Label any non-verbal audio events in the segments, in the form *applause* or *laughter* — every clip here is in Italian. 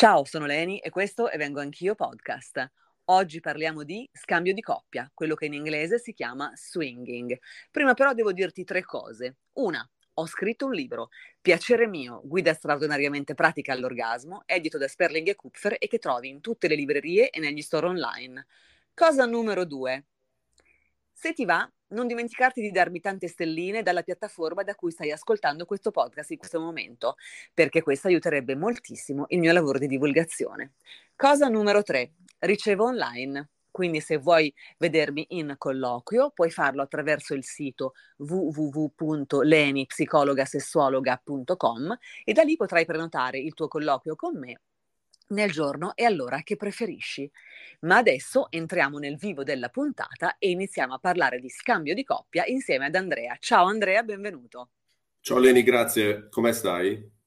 Ciao, sono Leni e questo è Vengo Anch'io podcast. Oggi parliamo di scambio di coppia, quello che in inglese si chiama swinging. Prima però devo dirti tre cose. Una, ho scritto un libro, Piacere mio, guida straordinariamente pratica all'orgasmo, edito da Sperling e Kupfer e che trovi in tutte le librerie e negli store online. Cosa numero due. Se ti va, non dimenticarti di darmi tante stelline dalla piattaforma da cui stai ascoltando questo podcast in questo momento, perché questo aiuterebbe moltissimo il mio lavoro di divulgazione. Cosa numero tre. Ricevo online. Quindi se vuoi vedermi in colloquio, puoi farlo attraverso il sito www.lenipsicologasessuologa.com e da lì potrai prenotare il tuo colloquio con me nel giorno e all'ora che preferisci. Ma adesso entriamo nel vivo della puntata e iniziamo a parlare di scambio di coppia insieme ad Andrea. Ciao Andrea, benvenuto. Ciao Leni, grazie. Come stai?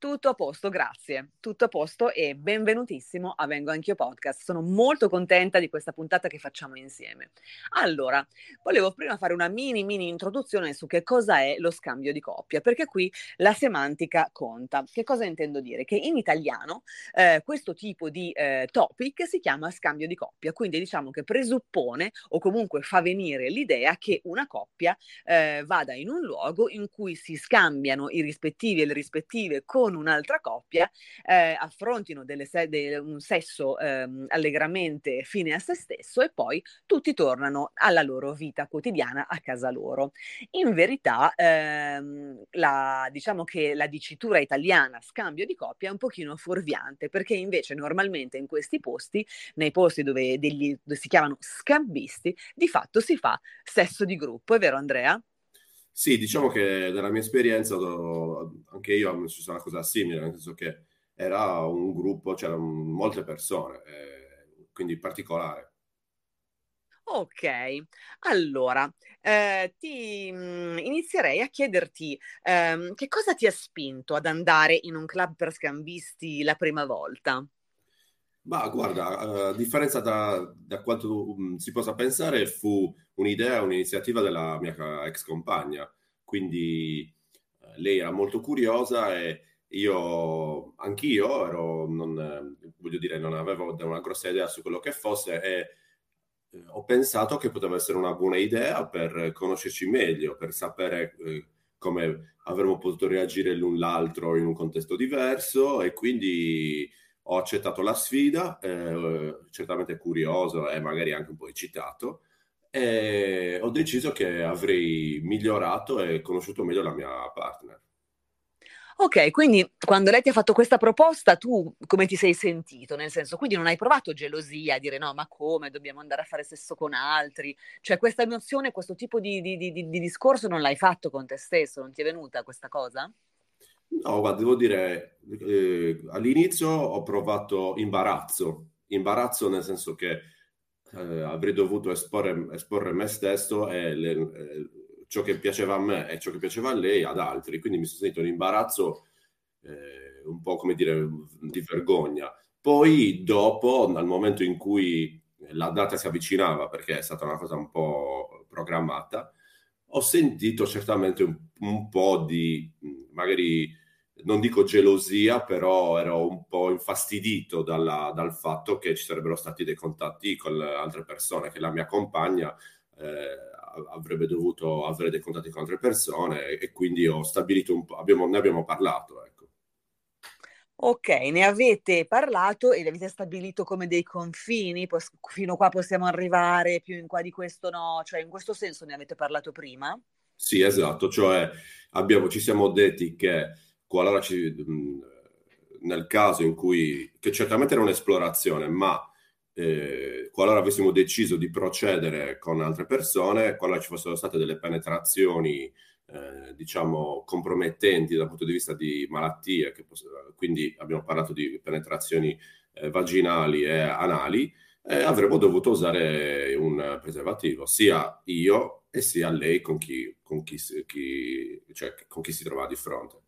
Tutto a posto, grazie. Tutto a posto e benvenutissimo a Vengo Anch'io Podcast. Sono molto contenta di questa puntata che facciamo insieme. Allora, volevo prima fare una mini mini introduzione su che cosa è lo scambio di coppia, perché qui la semantica conta. Che cosa intendo dire? Che in italiano eh, questo tipo di eh, topic si chiama scambio di coppia, quindi diciamo che presuppone o comunque fa venire l'idea che una coppia eh, vada in un luogo in cui si scambiano i rispettivi e le rispettive con con un'altra coppia eh, affrontino se- de- un sesso ehm, allegramente fine a se stesso e poi tutti tornano alla loro vita quotidiana a casa loro. In verità, ehm, la, diciamo che la dicitura italiana scambio di coppia è un pochino fuorviante perché invece normalmente in questi posti, nei posti dove, degli, dove si chiamano scambisti, di fatto si fa sesso di gruppo, è vero Andrea? Sì, diciamo che nella mia esperienza anche io ho successo una cosa simile, nel senso che era un gruppo, c'erano molte persone, eh, quindi particolare. Ok, allora eh, ti mh, mm, inizierei a chiederti ehm, che cosa ti ha spinto ad andare in un club per scambisti la prima volta? Ma guarda, a differenza da, da quanto um, si possa pensare, fu un'idea, un'iniziativa della mia ex compagna. Quindi eh, lei era molto curiosa e io, anch'io, ero, non, voglio dire, non avevo una grossa idea su quello che fosse e eh, ho pensato che poteva essere una buona idea per conoscerci meglio, per sapere eh, come avremmo potuto reagire l'un l'altro in un contesto diverso e quindi ho accettato la sfida, eh, certamente curioso e magari anche un po' eccitato, e ho deciso che avrei migliorato e conosciuto meglio la mia partner. Ok, quindi quando lei ti ha fatto questa proposta, tu come ti sei sentito? Nel senso, quindi non hai provato gelosia a dire no, ma come dobbiamo andare a fare sesso con altri? Cioè, questa emozione, questo tipo di, di, di, di discorso non l'hai fatto con te stesso? Non ti è venuta questa cosa? No, guarda, devo dire, eh, all'inizio ho provato imbarazzo, imbarazzo nel senso che eh, avrei dovuto esporre, esporre me stesso e le, eh, ciò che piaceva a me e ciò che piaceva a lei ad altri, quindi mi sono sentito un imbarazzo eh, un po' come dire di vergogna. Poi dopo, al momento in cui la data si avvicinava, perché è stata una cosa un po' programmata, ho sentito certamente un, un po' di magari non dico gelosia, però ero un po' infastidito dalla, dal fatto che ci sarebbero stati dei contatti con altre persone, che la mia compagna eh, avrebbe dovuto avere dei contatti con altre persone e, quindi ho stabilito un po', abbiamo, ne abbiamo parlato. Ecco. Ok, ne avete parlato e li avete stabilito come dei confini, Pos- fino a qua possiamo arrivare, più in qua di questo no, cioè in questo senso ne avete parlato prima? Sì, esatto, cioè abbiamo, ci siamo detti che qualora ci, nel caso in cui, che certamente era un'esplorazione, ma eh, qualora avessimo deciso di procedere con altre persone, qualora ci fossero state delle penetrazioni eh, diciamo, compromettenti dal punto di vista di malattie, poss- quindi abbiamo parlato di penetrazioni eh, vaginali e anali, eh, avremmo dovuto usare un preservativo, sia io e sia lei con chi, con chi, chi, cioè, con chi si trova di fronte.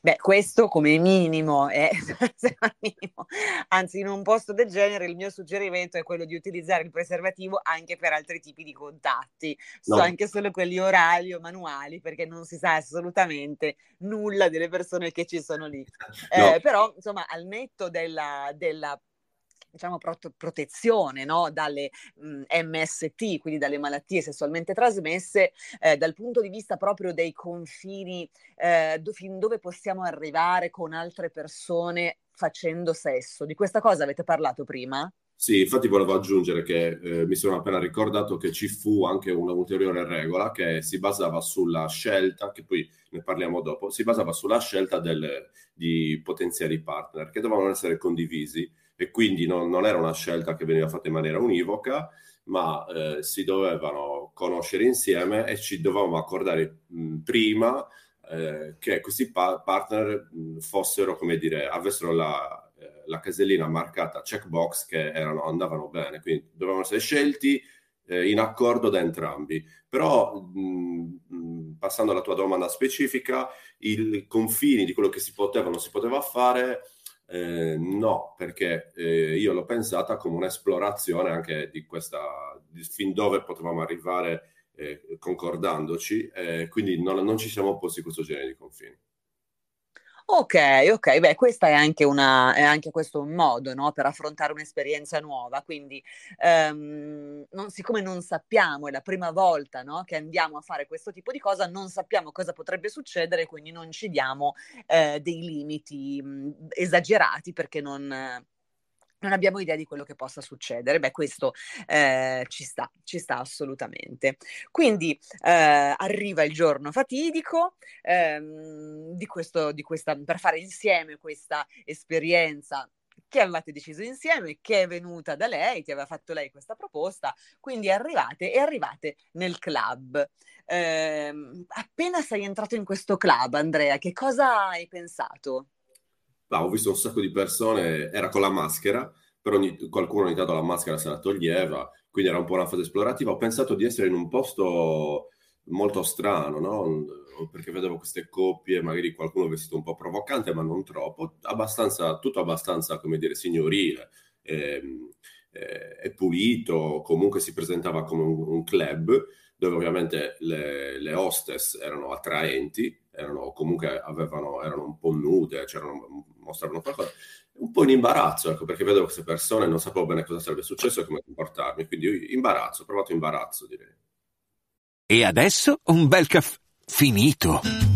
Beh, questo come minimo è *laughs* minimo. Anzi, in un posto del genere il mio suggerimento è quello di utilizzare il preservativo anche per altri tipi di contatti, so, no. anche solo quelli orali o manuali, perché non si sa assolutamente nulla delle persone che ci sono lì. No. Eh, però, insomma, al netto della, della diciamo, prot- protezione no? dalle mh, MST, quindi dalle malattie sessualmente trasmesse, eh, dal punto di vista proprio dei confini, eh, do- fin dove possiamo arrivare con altre persone facendo sesso. Di questa cosa avete parlato prima? Sì, infatti volevo aggiungere che eh, mi sono appena ricordato che ci fu anche una ulteriore regola che si basava sulla scelta, che poi ne parliamo dopo, si basava sulla scelta delle, di potenziali partner che dovevano essere condivisi e quindi non, non, era una scelta che veniva fatta in maniera univoca, ma eh, si dovevano conoscere insieme e ci dovevamo accordare mh, prima eh, che questi pa- partner mh, fossero, come dire, avessero la, eh, la, casellina marcata checkbox che erano, andavano bene, quindi dovevano essere scelti eh, in accordo da entrambi. Però, mh, passando alla tua domanda specifica, i confini di quello che si poteva o non si poteva fare eh, no, perché eh, io l'ho pensata come un'esplorazione anche di questa, di fin dove potevamo arrivare eh, concordandoci, eh, quindi non, non, ci siamo opposti a questo genere di confini. Ok, ok, beh, questa è anche, una, è anche questo un modo no? per affrontare un'esperienza nuova, quindi um, non, siccome non sappiamo, è la prima volta no? che andiamo a fare questo tipo di cosa, non sappiamo cosa potrebbe succedere, quindi non ci diamo eh, dei limiti mh, esagerati perché non non abbiamo idea di quello che possa succedere. Beh, questo eh, ci sta, ci sta assolutamente. Quindi eh, arriva il giorno fatidico ehm, di questo, di questa, per fare insieme questa esperienza che avevate deciso insieme, che è venuta da lei, ti aveva fatto lei questa proposta, quindi arrivate e arrivate nel club. Eh, appena sei entrato in questo club, Andrea, che cosa hai pensato? Ah, ho visto un sacco di persone, era con la maschera, però ogni, qualcuno ogni tanto la maschera se la toglieva, quindi era un po' una fase esplorativa. Ho pensato di essere in un posto molto strano, no? Perché vedevo queste coppie, magari qualcuno vestito un po' provocante, ma non troppo, abbastanza, tutto abbastanza, come dire, signorile e, ehm, e, e pulito, comunque si presentava come un, un club dove ovviamente le, le, hostess erano attraenti, erano comunque avevano, erano un po' nude, mostravano qualcosa, un po' in imbarazzo, ecco, perché vedevo queste persone e non sapevo bene cosa sarebbe successo e come comportarmi, quindi imbarazzo, ho provato imbarazzo direi. E adesso un bel caffè finito.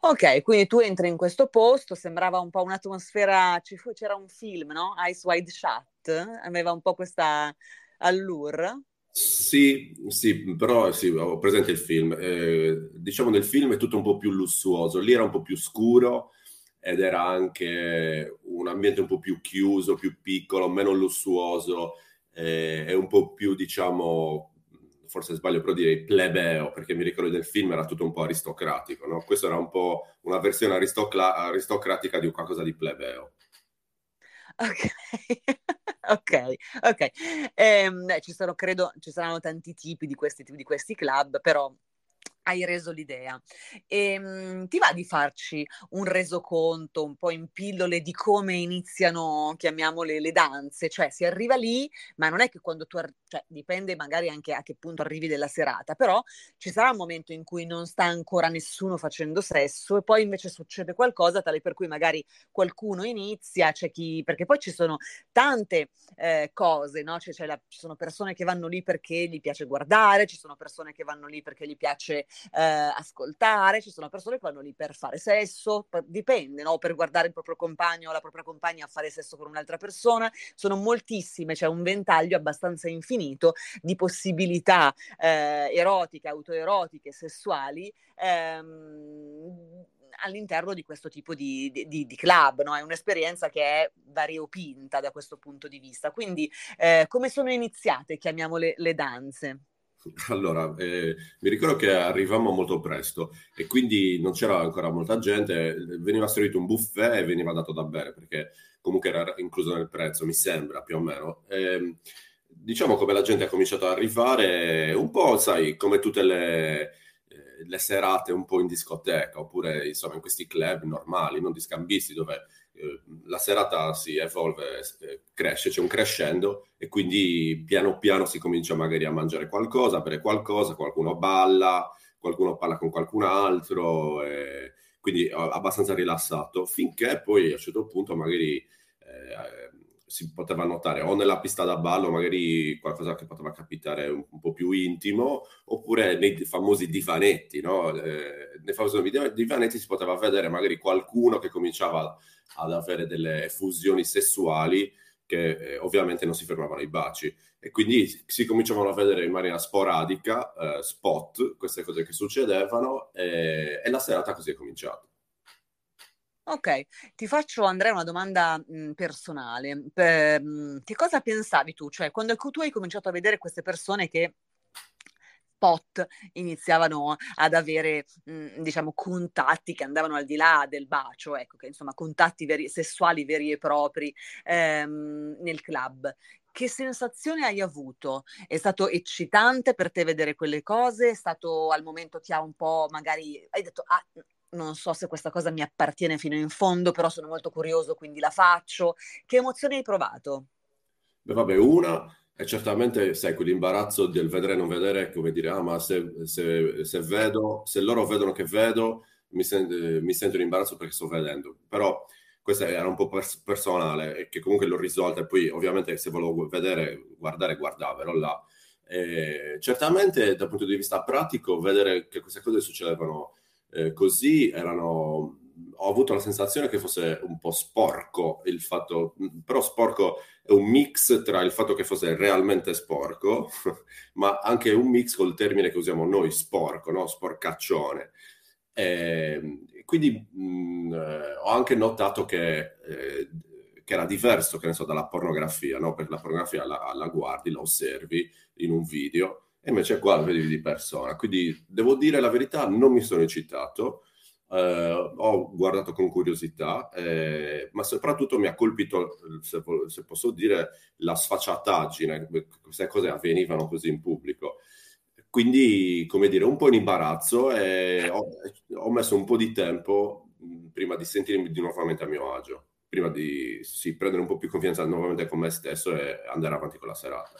Ok, quindi tu entri in questo posto, sembrava un po' un'atmosfera, c'era un film, no? Ice Wide Shut, aveva un po' questa allure. Sì, sì, però sì, ho presente il film. Eh, diciamo nel film è tutto un po' più lussuoso, lì era un po' più scuro ed era anche un ambiente un po' più chiuso, più piccolo, meno lussuoso eh, e un po' più, diciamo, forse sbaglio, però direi plebeo, perché mi ricordo del film era tutto un po' aristocratico, no? Questo era un po' una versione aristocla- aristocratica di qualcosa di plebeo. Ok, *laughs* ok, ok. Ehm, ci sono, credo, ci saranno tanti tipi di questi, di questi club, però hai reso l'idea. E, ehm, mh, ti va di farci un resoconto un po' in pillole di come iniziano, chiamiamole, le danze? Cioè si arriva lì, ma non è che quando tu, ar- cioè dipende magari anche a che punto arrivi della serata, però ci sarà un momento in cui non sta ancora nessuno facendo sesso e poi invece succede qualcosa tale per cui magari qualcuno inizia, c'è chi, perché poi ci sono tante eh, cose, no? Cioè, la, ci sono persone che vanno lì perché gli piace guardare, ci sono persone che vanno lì perché gli piace eh, ascoltare, ci sono persone che vanno lì per fare sesso, per, dipende, no? per guardare il proprio compagno o la propria compagna a fare sesso con un'altra persona, sono moltissime, c'è un ventaglio abbastanza infinito di possibilità eh, erotiche, autoerotiche, sessuali. Ehm, all'interno di questo tipo di, di, di club, no? è un'esperienza che è variopinta da questo punto di vista. Quindi eh, come sono iniziate, chiamiamole, le danze? *laughs* Allora, eh, mi ricordo che arrivavamo molto presto e quindi non c'era ancora molta gente, veniva servito un buffet e veniva dato da bere perché comunque era incluso nel prezzo, mi sembra più o meno. Eh, diciamo come la gente ha cominciato ad arrivare, un po', sai, come tutte le le serate un po' in discoteca oppure insomma in questi club normali, non di scambisti dove eh, la serata si evolve, eh, cresce, c'è un crescendo e quindi piano piano si comincia magari a mangiare qualcosa, a bere qualcosa, qualcuno balla, qualcuno parla con qualcun altro, e quindi abbastanza rilassato, finché poi a un certo punto magari eh, si poteva notare o nella pista da ballo magari qualcosa che poteva capitare un, un po' più intimo oppure nei famosi divanetti no? eh, nei famosi divanetti si poteva vedere magari qualcuno che cominciava ad avere delle effusioni sessuali che eh, ovviamente non si fermavano ai baci e quindi si cominciavano a vedere in maniera sporadica eh, spot queste cose che succedevano e, e la serata così è cominciata Ok, ti faccio Andrea una domanda mh, personale. Per, mh, che cosa pensavi tu? Cioè, quando tu hai cominciato a vedere queste persone che spot iniziavano ad avere, mh, mhmm, diciamo, contatti che andavano al di là del bacio, ecco, che insomma, contatti veri, sessuali veri e propri ehm, nel club. Che sensazione hai avuto? È stato eccitante per te vedere quelle cose? È stato al momento ti ha un po' magari hai detto ah, non so se questa cosa mi appartiene fino in fondo, però sono molto curioso, quindi la faccio. Che emozioni hai provato? Beh, vabbè, una è certamente, sai, quell'imbarazzo del vedere e non vedere, come dire, ah, ma se, se, se vedo, se loro vedono che vedo, mi, sen- mi, sento in imbarazzo perché sto vedendo. Però questa era un po' pers- personale e che comunque l'ho risolta e poi ovviamente se volevo vedere, guardare, guardavo, ero là. E certamente dal punto di vista pratico, vedere che queste cose succedevano eh, così erano ho avuto la sensazione che fosse un po' sporco il fatto, però sporco è un mix tra il fatto che fosse realmente sporco, *laughs* ma anche un mix col termine che usiamo noi, sporco, no? sporcaccione. E, ehm, quindi mh, eh, ho anche notato che, eh, che, era diverso, che ne so, dalla pornografia, no? perché la pornografia la, la guardi, la osservi in un video, e invece qua lo vedi di persona. Quindi devo dire la verità, non mi sono eccitato, eh, ho guardato con curiosità, eh, ma soprattutto mi ha colpito, se, se, posso dire, la sfacciataggine, queste cose avvenivano così in pubblico. Quindi, come dire, un po' in imbarazzo e ho, ho messo un po' di tempo prima di sentirmi di nuovamente a mio agio, prima di sì, prendere un po' più confidenza nuovamente con me stesso e andare avanti con la serata.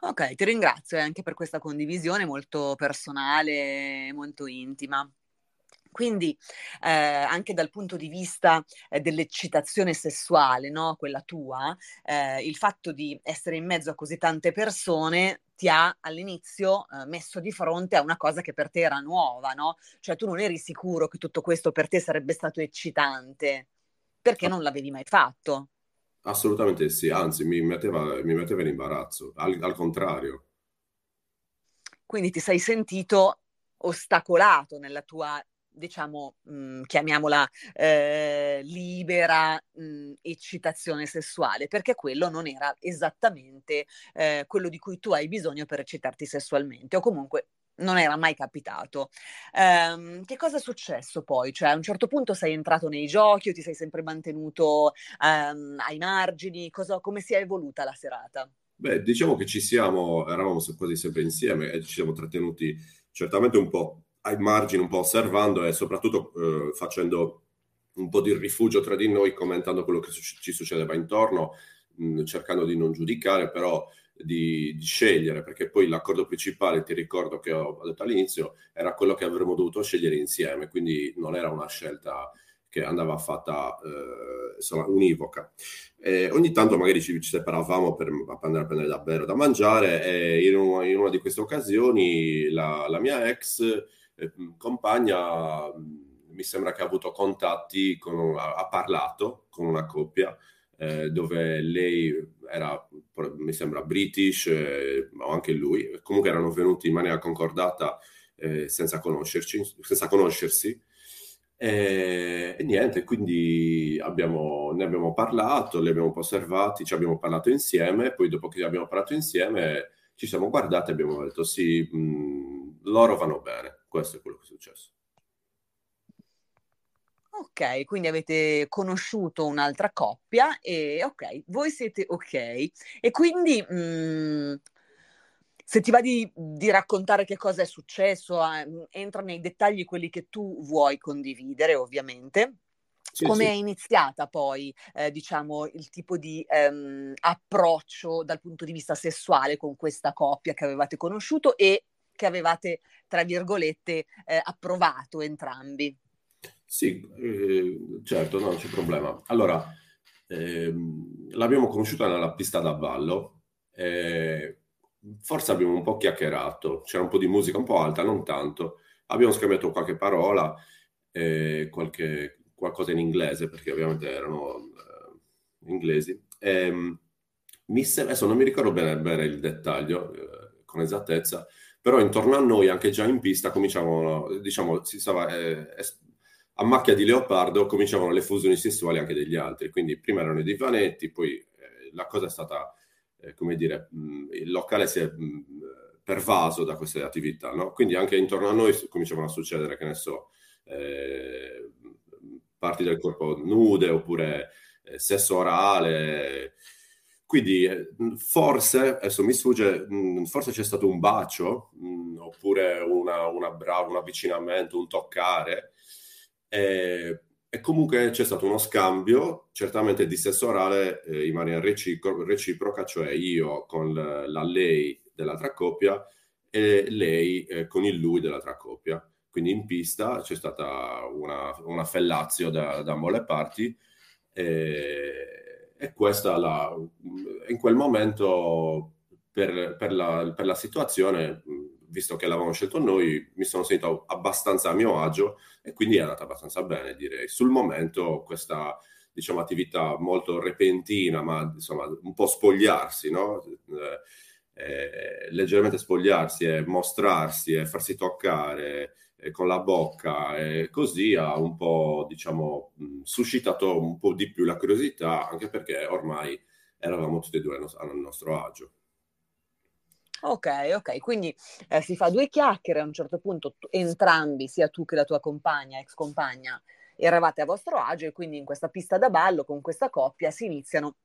Ok, ti ringrazio anche per questa condivisione molto personale, molto intima. Quindi eh, anche dal punto di vista eh, dell'eccitazione sessuale, no? quella tua, eh, il fatto di essere in mezzo a così tante persone ti ha all'inizio eh, messo di fronte a una cosa che per te era nuova, no? Cioè tu non eri sicuro che tutto questo per te sarebbe stato eccitante, perché non l'avevi mai fatto. Assolutamente sì, anzi mi metteva, mi metteva in imbarazzo, al, al, contrario. Quindi ti sei sentito ostacolato nella tua, diciamo, mh, mm, chiamiamola eh, libera mh, mm, eccitazione sessuale, perché quello non era esattamente eh, quello di cui tu hai bisogno per eccitarti sessualmente, o comunque non era mai capitato. Um, che cosa è successo poi? Cioè, a un certo punto sei entrato nei giochi o ti sei sempre mantenuto um, ai margini? Cosa, come si è evoluta la serata? Beh, diciamo che ci siamo, eravamo quasi sempre insieme e ci siamo trattenuti certamente un po' ai margini, un po' osservando e soprattutto eh, facendo un po' di rifugio tra di noi, commentando quello che ci succedeva intorno, mh, cercando di non giudicare, però di, di, scegliere, perché poi l'accordo principale, ti ricordo che ho detto all'inizio, era quello che avremmo dovuto scegliere insieme, quindi non era una scelta che andava fatta eh, insomma, univoca. E ogni tanto magari ci, ci separavamo per andare a prendere da bere o da mangiare e in, un, in una di queste occasioni la, la mia ex eh, compagna mi sembra che ha avuto contatti, con, ha, parlato con una coppia eh, dove lei era, mi sembra, british, eh, o anche lui, comunque erano venuti in maniera concordata eh, senza, senza conoscersi. E, e, niente, quindi abbiamo, ne abbiamo parlato, li abbiamo osservati, ci abbiamo parlato insieme, poi dopo che abbiamo parlato insieme ci siamo guardati e abbiamo detto sì, mh, loro vanno bene, questo è quello che è successo. Ok, quindi avete conosciuto un'altra coppia e ok, voi siete ok. E quindi mh, mhmm, se ti va di, di, raccontare che cosa è successo, eh, entra nei dettagli quelli che tu vuoi condividere, ovviamente. Sì, Come sì. è iniziata poi, eh, diciamo, il tipo di ehm, approccio dal punto di vista sessuale con questa coppia che avevate conosciuto e che avevate, tra virgolette, eh, approvato entrambi? Sì, eh, certo, non c'è problema. Allora, ehm, l'abbiamo conosciuta nella pista da ballo, eh, forse abbiamo un po' chiacchierato, c'era un po' di musica un po' alta, non tanto, abbiamo scambiato qualche parola, eh, qualche, qualcosa in inglese, perché ovviamente erano eh, inglesi. Ehm, mi sem- adesso non mi ricordo bene, bene il dettaglio, eh, con esattezza, però intorno a noi, anche già in pista, cominciavano, diciamo, si stava eh, a macchia di leopardo cominciavano le fusioni sessuali anche degli altri. Quindi prima erano i divanetti, poi eh, la cosa è stata, eh, come dire, mh, il locale si è mh, pervaso da queste attività, no? Quindi anche intorno a noi cominciavano a succedere, che ne so, eh, parti del corpo nude oppure eh, sesso orale. Quindi eh, forse, adesso mi sfugge, mh, forse c'è stato un bacio, oppure una, una bra- un avvicinamento, un toccare, e, e comunque c'è stato uno scambio, certamente di sesso orale eh, in maniera recipro- reciproca, cioè io con la, la lei dell'altra coppia e lei eh, con il lui dell'altra coppia. Quindi in pista c'è stata una, una fellazio da, da ambo le parti e, e questa la, in quel momento per, per, la, per la situazione visto che l'avevamo scelto noi, mi sono sentito abbastanza a mio agio e quindi è andata abbastanza bene, direi. Sul momento questa diciamo, attività molto repentina, ma insomma un po' spogliarsi, no? Eh, eh, leggermente spogliarsi e mostrarsi e farsi toccare con la bocca e così ha un po' diciamo suscitato un po' di più la curiosità anche perché ormai eravamo tutti e due al nostro agio. Ok, ok, quindi eh, si fa due chiacchiere, a un certo punto tu, entrambi, sia tu che la tua compagna, ex compagna, eravate a vostro agio e quindi in questa pista da ballo con questa coppia si iniziano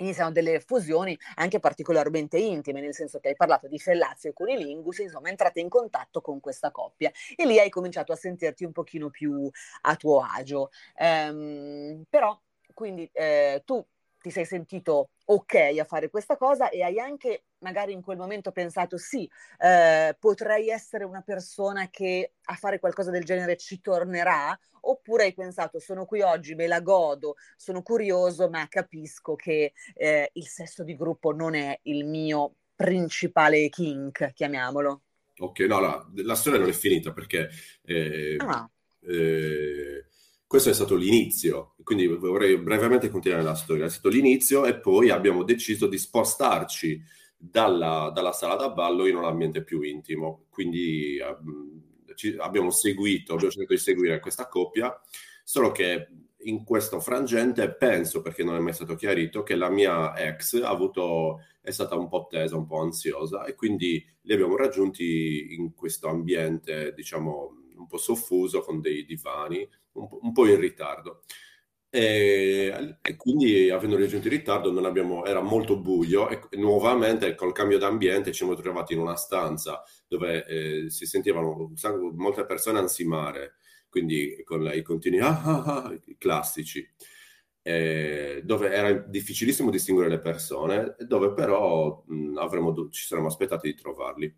iniziano delle fusioni anche particolarmente intime, nel senso che hai parlato di Fellazio e Cunilingus, insomma entrate in contatto con questa coppia e lì hai cominciato a sentirti un pochino più a tuo agio. Ehm, però, quindi eh, tu ti sei sentito ok a fare questa cosa e hai anche magari in quel momento pensato sì, eh, potrei essere una persona che a fare qualcosa del genere ci tornerà? Oppure hai pensato sono qui oggi, me la godo, sono curioso, ma capisco che eh, il sesso di gruppo non è il mio principale kink, chiamiamolo? Ok, no, la, la storia non è finita perché... Eh, ah. eh, questo è stato l'inizio, quindi vorrei brevemente continuare la storia. È stato l'inizio e poi abbiamo deciso di spostarci dalla, dalla sala da ballo in un ambiente più intimo. Quindi um, ci, abbiamo seguito, abbiamo cercato di seguire questa coppia, solo che in questo frangente penso, perché non è mai stato chiarito, che la mia ex avuto, è stata un po' tesa, un po' ansiosa e quindi li abbiamo raggiunti in questo ambiente, diciamo, un po' soffuso con dei divani, un po', un po in ritardo. E, e, quindi avendo raggiunto il ritardo abbiamo, era molto buio e, nuovamente col cambio d'ambiente ci siamo trovati in una stanza dove eh, si sentivano molte persone ansimare quindi con i continui ah, ah, ah, classici eh, dove era difficilissimo distinguere le persone dove però mh, avremmo, ci saremmo aspettati di trovarli.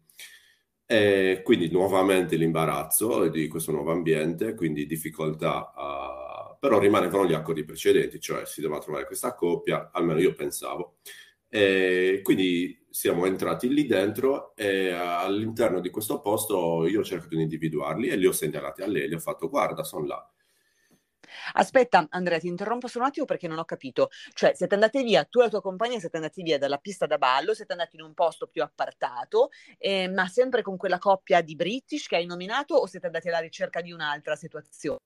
E quindi nuovamente l'imbarazzo di questo nuovo ambiente, quindi difficoltà a, però rimanevano gli accordi precedenti, cioè si doveva trovare questa coppia, almeno io pensavo. E quindi siamo entrati lì dentro e all'interno di questo posto io ho cercato di individuarli e li ho segnalati a lei, gli ho fatto guarda, sono là. Aspetta, Andrea, ti interrompo solo un attimo perché non ho capito. Cioè, siete andati via, tu e la tua compagna siete andati via dalla pista da ballo, siete andati in un posto più appartato, eh, ma sempre con quella coppia di British che hai nominato o siete andati alla ricerca di un'altra situazione?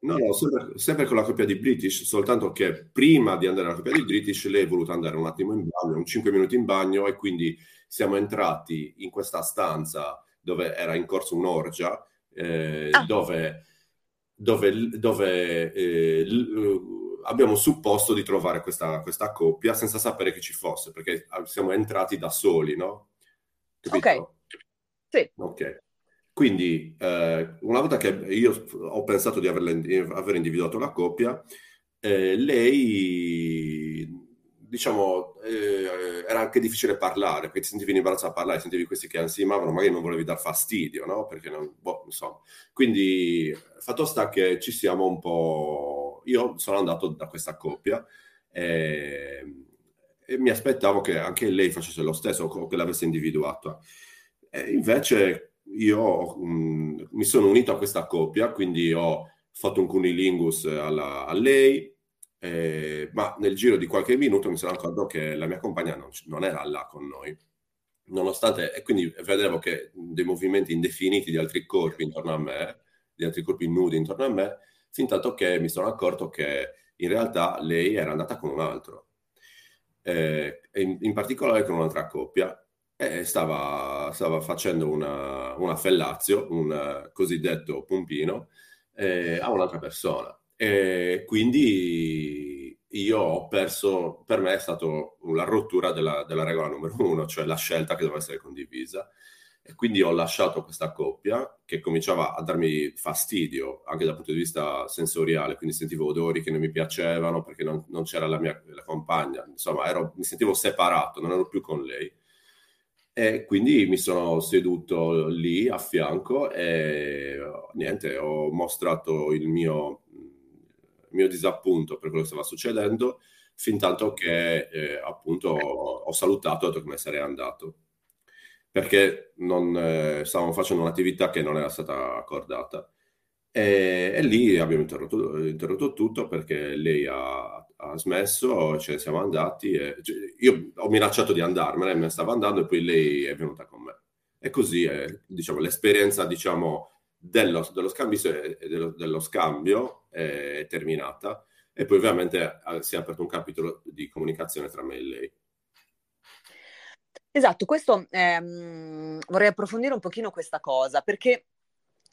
No, no, sempre, sempre, con la coppia di British, soltanto che prima di andare alla coppia di British lei è voluta andare un attimo in bagno, un 5 minuti in bagno e quindi siamo entrati in questa stanza dove era in corso un'orgia, eh, ah. dove dove, dove eh, l- abbiamo supposto di trovare questa, questa, coppia senza sapere che ci fosse, perché siamo entrati da soli, no? Capito? Ok. Sì. Ok. Quindi, eh, una volta che io ho pensato di averle, aver individuato la coppia, eh, lei diciamo, eh, era anche difficile parlare, perché ti sentivi in imbarazzo a parlare, sentivi questi che ansimavano, magari non volevi dar fastidio, no? Perché non, boh, insomma. Quindi, fatto sta che ci siamo un po'... Io sono andato da questa coppia e, e mi aspettavo che anche lei facesse lo stesso o che l'avesse individuata. E invece io mh, mm, mi sono unito a questa coppia, quindi ho fatto un cunilingus alla, a lei, eh, ma nel giro di qualche minuto mi sono accorto che la mia compagna non, non era là con noi. Nonostante, e quindi vedevo che dei movimenti indefiniti di altri corpi intorno a me, di altri corpi nudi intorno a me, fin tanto che mi sono accorto che in realtà lei era andata con un altro, eh, in, in, particolare con un'altra coppia, stava, stava facendo una, una fellazio, un cosiddetto pompino, eh, a un'altra persona. E quindi io ho perso, per me è stata la rottura della, della, regola numero uno, cioè la scelta che doveva essere condivisa. E quindi ho lasciato questa coppia che cominciava a darmi fastidio anche dal punto di vista sensoriale, quindi sentivo odori che non mi piacevano perché non, non c'era la mia la compagna, insomma ero, mi sentivo separato, non ero più con lei. E quindi mi sono seduto lì a fianco e niente, ho mostrato il mio mio disappunto per quello che stava succedendo, fin tanto che eh, appunto ho salutato e ho detto che me sarei andato perché non, eh, stavamo facendo un'attività che non era stata accordata. E, e lì abbiamo interrotto, interrotto, tutto perché lei ha, ha smesso, ce ne siamo andati. E, cioè, io ho minacciato di andarmene, me ne stava andando e poi lei è venuta con me. E così è diciamo, l'esperienza diciamo, dello, dello, scambio, dello, dello scambio è terminata e poi ovviamente eh, si è aperto un capitolo di comunicazione tra me e lei. Esatto, questo ehm, vorrei approfondire un pochino questa cosa perché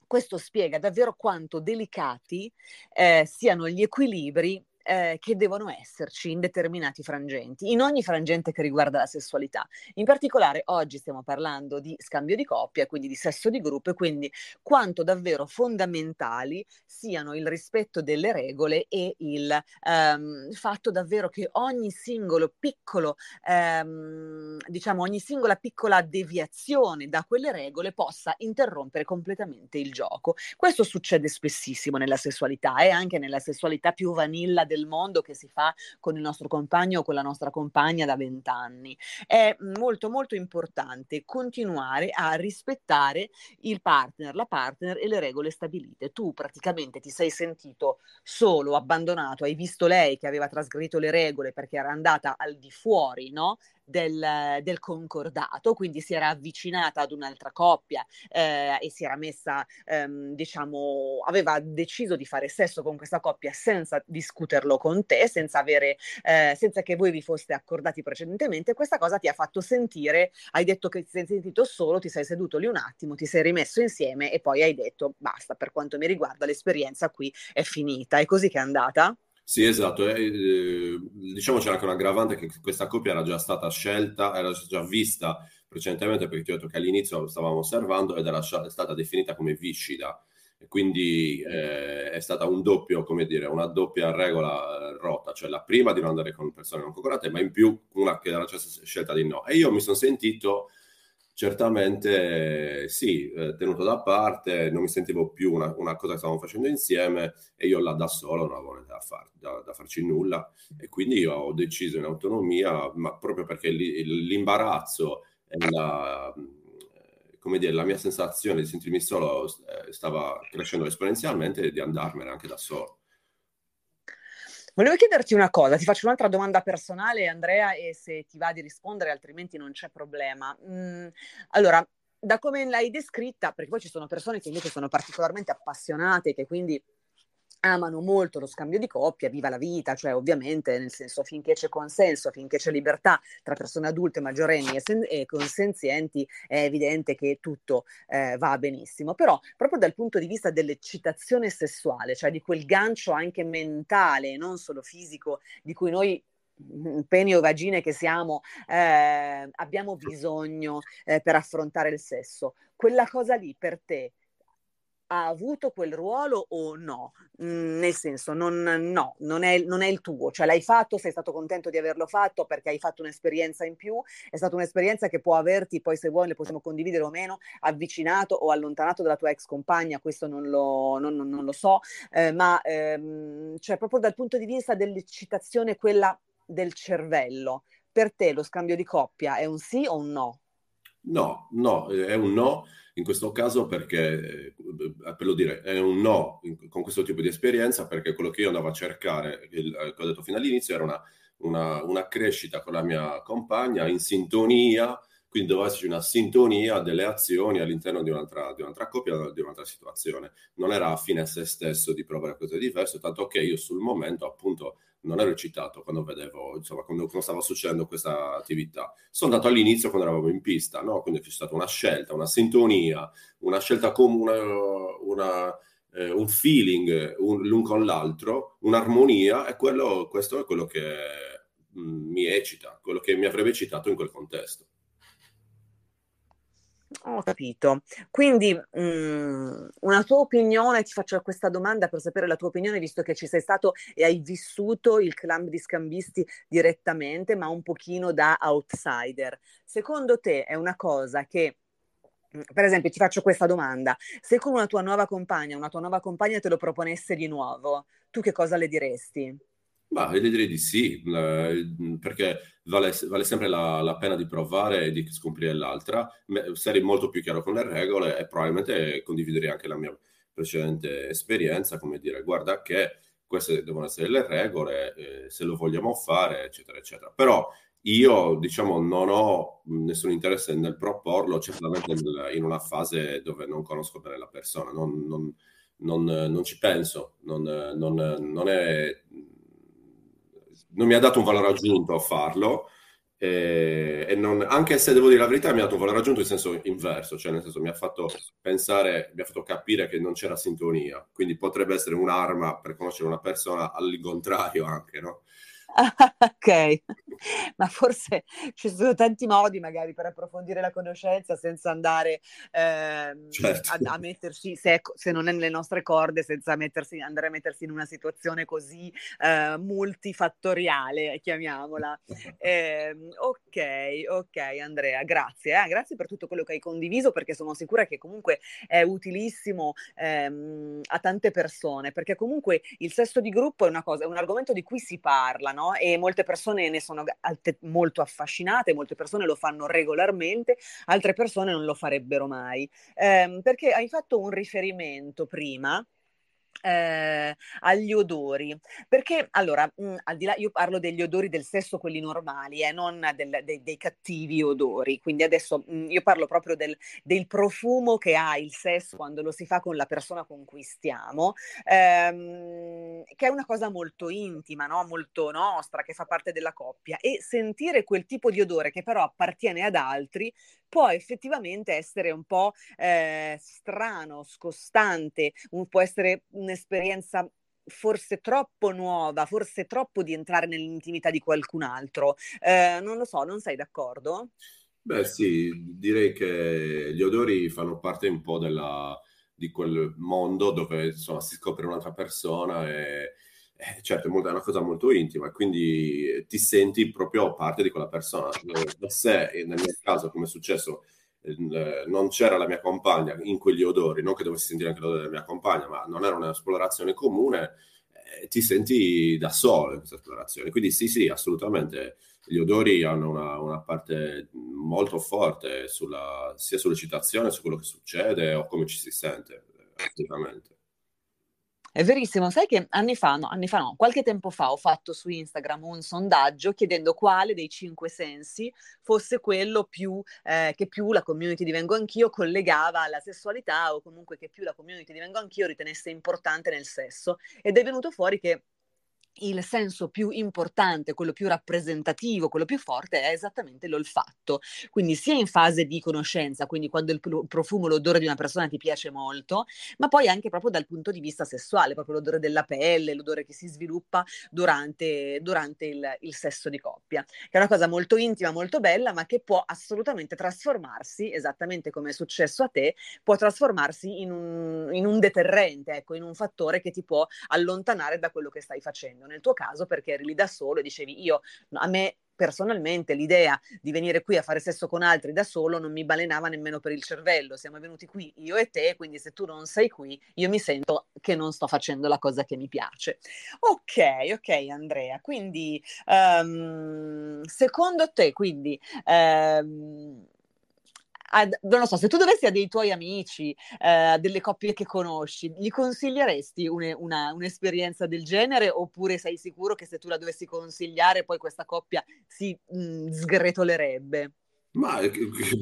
questo spiega davvero quanto delicati eh, siano gli equilibri eh, che devono esserci in determinati frangenti, in ogni frangente che riguarda la sessualità. In particolare oggi stiamo parlando di scambio di coppia, quindi di sesso di gruppo e quindi quanto davvero fondamentali siano il rispetto delle regole e il ehm, fatto davvero che ogni singolo piccolo, ehm, diciamo ogni singola piccola deviazione da quelle regole possa interrompere completamente il gioco. Questo succede spessissimo nella sessualità e anche nella sessualità più vanilla del del mondo che si fa con il nostro compagno o con la nostra compagna da vent'anni. È molto molto importante continuare a rispettare il partner, la partner e le regole stabilite. Tu praticamente ti sei sentito solo, abbandonato, hai visto lei che aveva trasgredito le regole perché era andata al di fuori, no? Del, del, concordato, quindi si era avvicinata ad un'altra coppia eh, e si era messa, ehm, diciamo, aveva deciso di fare sesso con questa coppia senza discuterlo con te, senza, avere, eh, senza che voi vi foste accordati precedentemente. Questa cosa ti ha fatto sentire, hai detto che ti sei sentito solo, ti sei seduto lì un attimo, ti sei rimesso insieme e poi hai detto basta, per quanto mi riguarda l'esperienza qui è finita. È così che è andata? Sì, esatto. Eh, eh, diciamo c'è anche un aggravante che questa coppia era già stata scelta, era già vista precedentemente perché ti ho detto che all'inizio stavamo osservando ed era stata definita come viscida. Quindi eh, è stata un doppio, come dire, una doppia regola eh, rota, cioè la prima di non andare con persone non concordate, ma in più una che era già scelta di no. E io mi sono sentito certamente sì, eh, tenuto da parte, non mi sentivo più una, una, cosa che stavamo facendo insieme e io là da solo non avevo da, far, da, da farci nulla e quindi ho deciso in autonomia, ma proprio perché l'imbarazzo e la, come dire, la mia sensazione di sentirmi solo eh, stava crescendo esponenzialmente di andarmene anche da solo. Volevo chiederti una cosa, ti faccio un'altra domanda personale, Andrea, e se ti va di rispondere, altrimenti non c'è problema. Mm, allora, da come l'hai descritta, perché poi ci sono persone che invece sono particolarmente appassionate, che quindi amano molto lo scambio di coppia, viva la vita, cioè ovviamente nel senso finché c'è consenso, finché c'è libertà tra persone adulte, maggiorenni e, sen- e consenzienti, è evidente che tutto eh, va benissimo. Però proprio dal punto di vista dell'eccitazione sessuale, cioè di quel gancio anche mentale, non solo fisico, di cui noi mm, peni o vagine che siamo, eh, abbiamo bisogno eh, per affrontare il sesso. Quella cosa lì per te ha avuto quel ruolo o no? Mm, nel senso, non, no, non è, non è, il tuo, cioè l'hai fatto, sei stato contento di averlo fatto perché hai fatto un'esperienza in più, è stata un'esperienza che può averti, poi se vuoi le possiamo condividere o meno, avvicinato o allontanato dalla tua ex compagna, questo non lo, non, non lo so, eh, ma ehm, cioè proprio dal punto di vista dell'eccitazione, quella del cervello, per te lo scambio di coppia è un sì o un no? No, no, è un no in questo caso perché, eh, per lo dire, è un no con questo tipo di esperienza perché quello che io andavo a cercare, il, che ho detto fino all'inizio, era una, una, una crescita con la mia compagna in sintonia, quindi doveva esserci una sintonia delle azioni all'interno di un'altra, di un'altra coppia, di un'altra situazione. Non era fine a se stesso di provare cose diverse, tanto che io sul momento appunto non ero eccitato quando vedevo, insomma, quando, quando stava succedendo questa attività. Sono andato all'inizio quando eravamo in pista, no? Quindi c'è stata una scelta, una sintonia, una scelta comune, una, eh, un feeling un, l'un con l'altro, un'armonia, e quello, questo è quello che mh, mm, mi eccita, quello che mi avrebbe eccitato in quel contesto. Ho capito. Quindi mh, mhmm, una tua opinione, ti faccio questa domanda per sapere la tua opinione, visto che ci sei stato e hai vissuto il club di scambisti direttamente, ma un pochino da outsider. Secondo te è una cosa che mhmm, per esempio, ti faccio questa domanda: se con una tua nuova compagna, una tua nuova compagna te lo proponesse di nuovo, tu che cosa le diresti? Ma io direi di sì, perché vale, vale sempre la, la, pena di provare e di scoprire l'altra. Sarei molto più chiaro con le regole e probabilmente condividerei anche la mia precedente esperienza, come dire, guarda che queste devono essere le regole, eh, se lo vogliamo fare, eccetera, eccetera. Però io, diciamo, non ho nessun interesse nel proporlo, certamente in una fase dove non conosco bene la persona, non, non, non, non ci penso, non, è non mi ha dato un valore aggiunto a farlo. E, e non, anche se devo dire la verità, mi ha dato un valore aggiunto in senso inverso, cioè nel senso mi ha fatto pensare, mi ha fatto capire che non c'era sintonia, quindi potrebbe essere un'arma per conoscere una persona al contrario anche, no? *laughs* ok, *laughs* ma forse ci sono tanti modi magari per approfondire la conoscenza senza andare eh, certo. a, a, mettersi, se, se, non è nelle nostre corde, senza mettersi, andare a mettersi in una situazione così eh, multifattoriale, chiamiamola. *laughs* Eh, ok, ok Andrea, grazie, eh, grazie per tutto quello che hai condiviso perché sono sicura che comunque è utilissimo ehm, a tante persone, perché comunque il sesso di gruppo è una cosa, è un argomento di cui si parla, no? E molte persone ne sono molto affascinate, molte persone lo fanno regolarmente, altre persone non lo farebbero mai. Eh, perché hai fatto un riferimento prima eh, agli odori, perché allora, mh, mm, al di là, io parlo degli odori del sesso, quelli normali, eh, non del, dei, dei, cattivi odori, quindi adesso mh, mm, io parlo proprio del, del, profumo che ha il sesso quando lo si fa con la persona con cui stiamo, ehm, che è una cosa molto intima, no? molto nostra, che fa parte della coppia, e sentire quel tipo di odore che però appartiene ad altri può effettivamente essere un po' eh, strano, scostante, un, può essere un'esperienza forse troppo nuova, forse troppo di entrare nell'intimità di qualcun altro. Eh, non lo so, non sei d'accordo? Beh sì, direi che gli odori fanno parte un po' della, di quel mondo dove insomma, si scopre un'altra persona e eh, certo, è una cosa molto intima, quindi ti senti proprio parte di quella persona. Se nel mio caso, come è successo, non c'era la mia compagna in quegli odori, non che dovessi sentire anche l'odore della mia compagna, ma non era un'esplorazione comune, eh, ti senti da solo in questa esplorazione. Quindi sì, sì, assolutamente gli odori hanno una, una parte molto forte sulla, sia sull'eccitazione, su quello che succede o come ci si sente, assolutamente. È verissimo, sai che anni fa, no, anni fa no, qualche tempo fa ho fatto su Instagram un sondaggio chiedendo quale dei cinque sensi fosse quello più, eh, che più la community di Vengo Anch'io collegava alla sessualità o comunque che più la community di Vengo Anch'io ritenesse importante nel sesso. Ed è venuto fuori che il senso più importante, quello più rappresentativo, quello più forte è esattamente l'olfatto. Quindi sia in fase di conoscenza, quindi quando il profumo, l'odore di una persona ti piace molto, ma poi anche proprio dal punto di vista sessuale, proprio l'odore della pelle, l'odore che si sviluppa durante, durante il, il, sesso di coppia, che è una cosa molto intima, molto bella, ma che può assolutamente trasformarsi, esattamente come è successo a te, può trasformarsi in un, in un deterrente, ecco, in un fattore che ti può allontanare da quello che stai facendo nel tuo caso perché eri lì da solo e dicevi io, a me personalmente l'idea di venire qui a fare sesso con altri da solo non mi balenava nemmeno per il cervello. Siamo venuti qui io e te, quindi se tu non sei qui, io mi sento che non sto facendo la cosa che mi piace. Ok, ok Andrea, quindi um, secondo te, quindi um, a, non lo so, se tu dovessi a dei tuoi amici, eh, delle coppie che conosci, gli consiglieresti une, una, un'esperienza del genere? Oppure sei sicuro che se tu la dovessi consigliare poi questa coppia si mh, mm, sgretolerebbe? Ma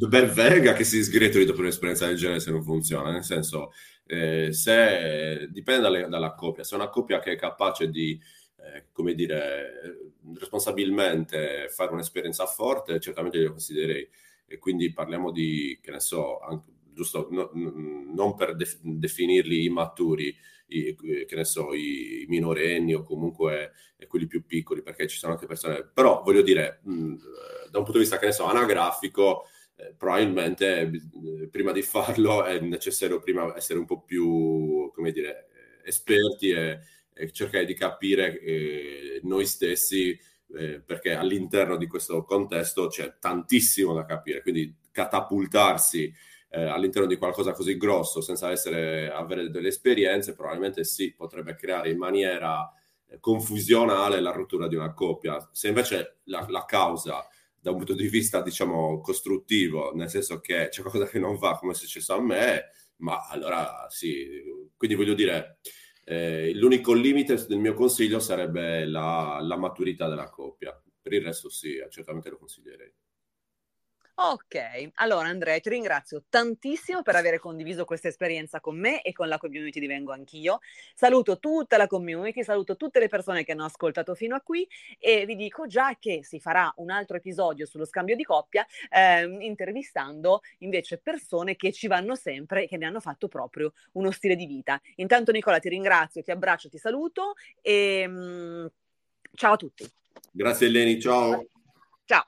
ben venga che si sgretoli dopo un'esperienza del genere se non funziona, nel senso, eh, se dipende dalle, dalla coppia, se è una coppia che è capace di, eh, come dire, responsabilmente fare un'esperienza forte, certamente glielo considererei e quindi parliamo di, che ne so, anche, giusto, no, non per def- definirli immaturi, i, che ne so, i minorenni o comunque quelli più piccoli, perché ci sono anche persone, però voglio dire, mh, da un punto di vista, che ne so, anagrafico, eh, probabilmente eh, prima di farlo è necessario prima essere un po' più, come dire, esperti e, e cercare di capire eh, noi stessi eh, perché all'interno di questo contesto c'è tantissimo da capire, quindi catapultarsi eh, all'interno di qualcosa così grosso senza essere, avere delle esperienze, probabilmente sì, potrebbe creare in maniera eh, confusionale la rottura di una coppia. Se invece la, la causa da un punto di vista, diciamo, costruttivo, nel senso che c'è qualcosa che non va come è successo a me, ma allora sì, quindi voglio dire, eh, l'unico limite del mio consiglio sarebbe la, la maturità della coppia. Per il resto sì, certamente lo consiglierei. Ok, allora Andrea, ti ringrazio tantissimo per aver condiviso questa esperienza con me e con la community di Vengo Anch'io. Saluto tutta la community, saluto tutte le persone che hanno ascoltato fino a qui e vi dico già che si farà un altro episodio sullo scambio di coppia, eh, intervistando invece persone che ci vanno sempre e che ne hanno fatto proprio uno stile di vita. Intanto Nicola ti ringrazio, ti abbraccio, ti saluto e mh, mm, ciao a tutti. Grazie Eleni, ciao. Ciao.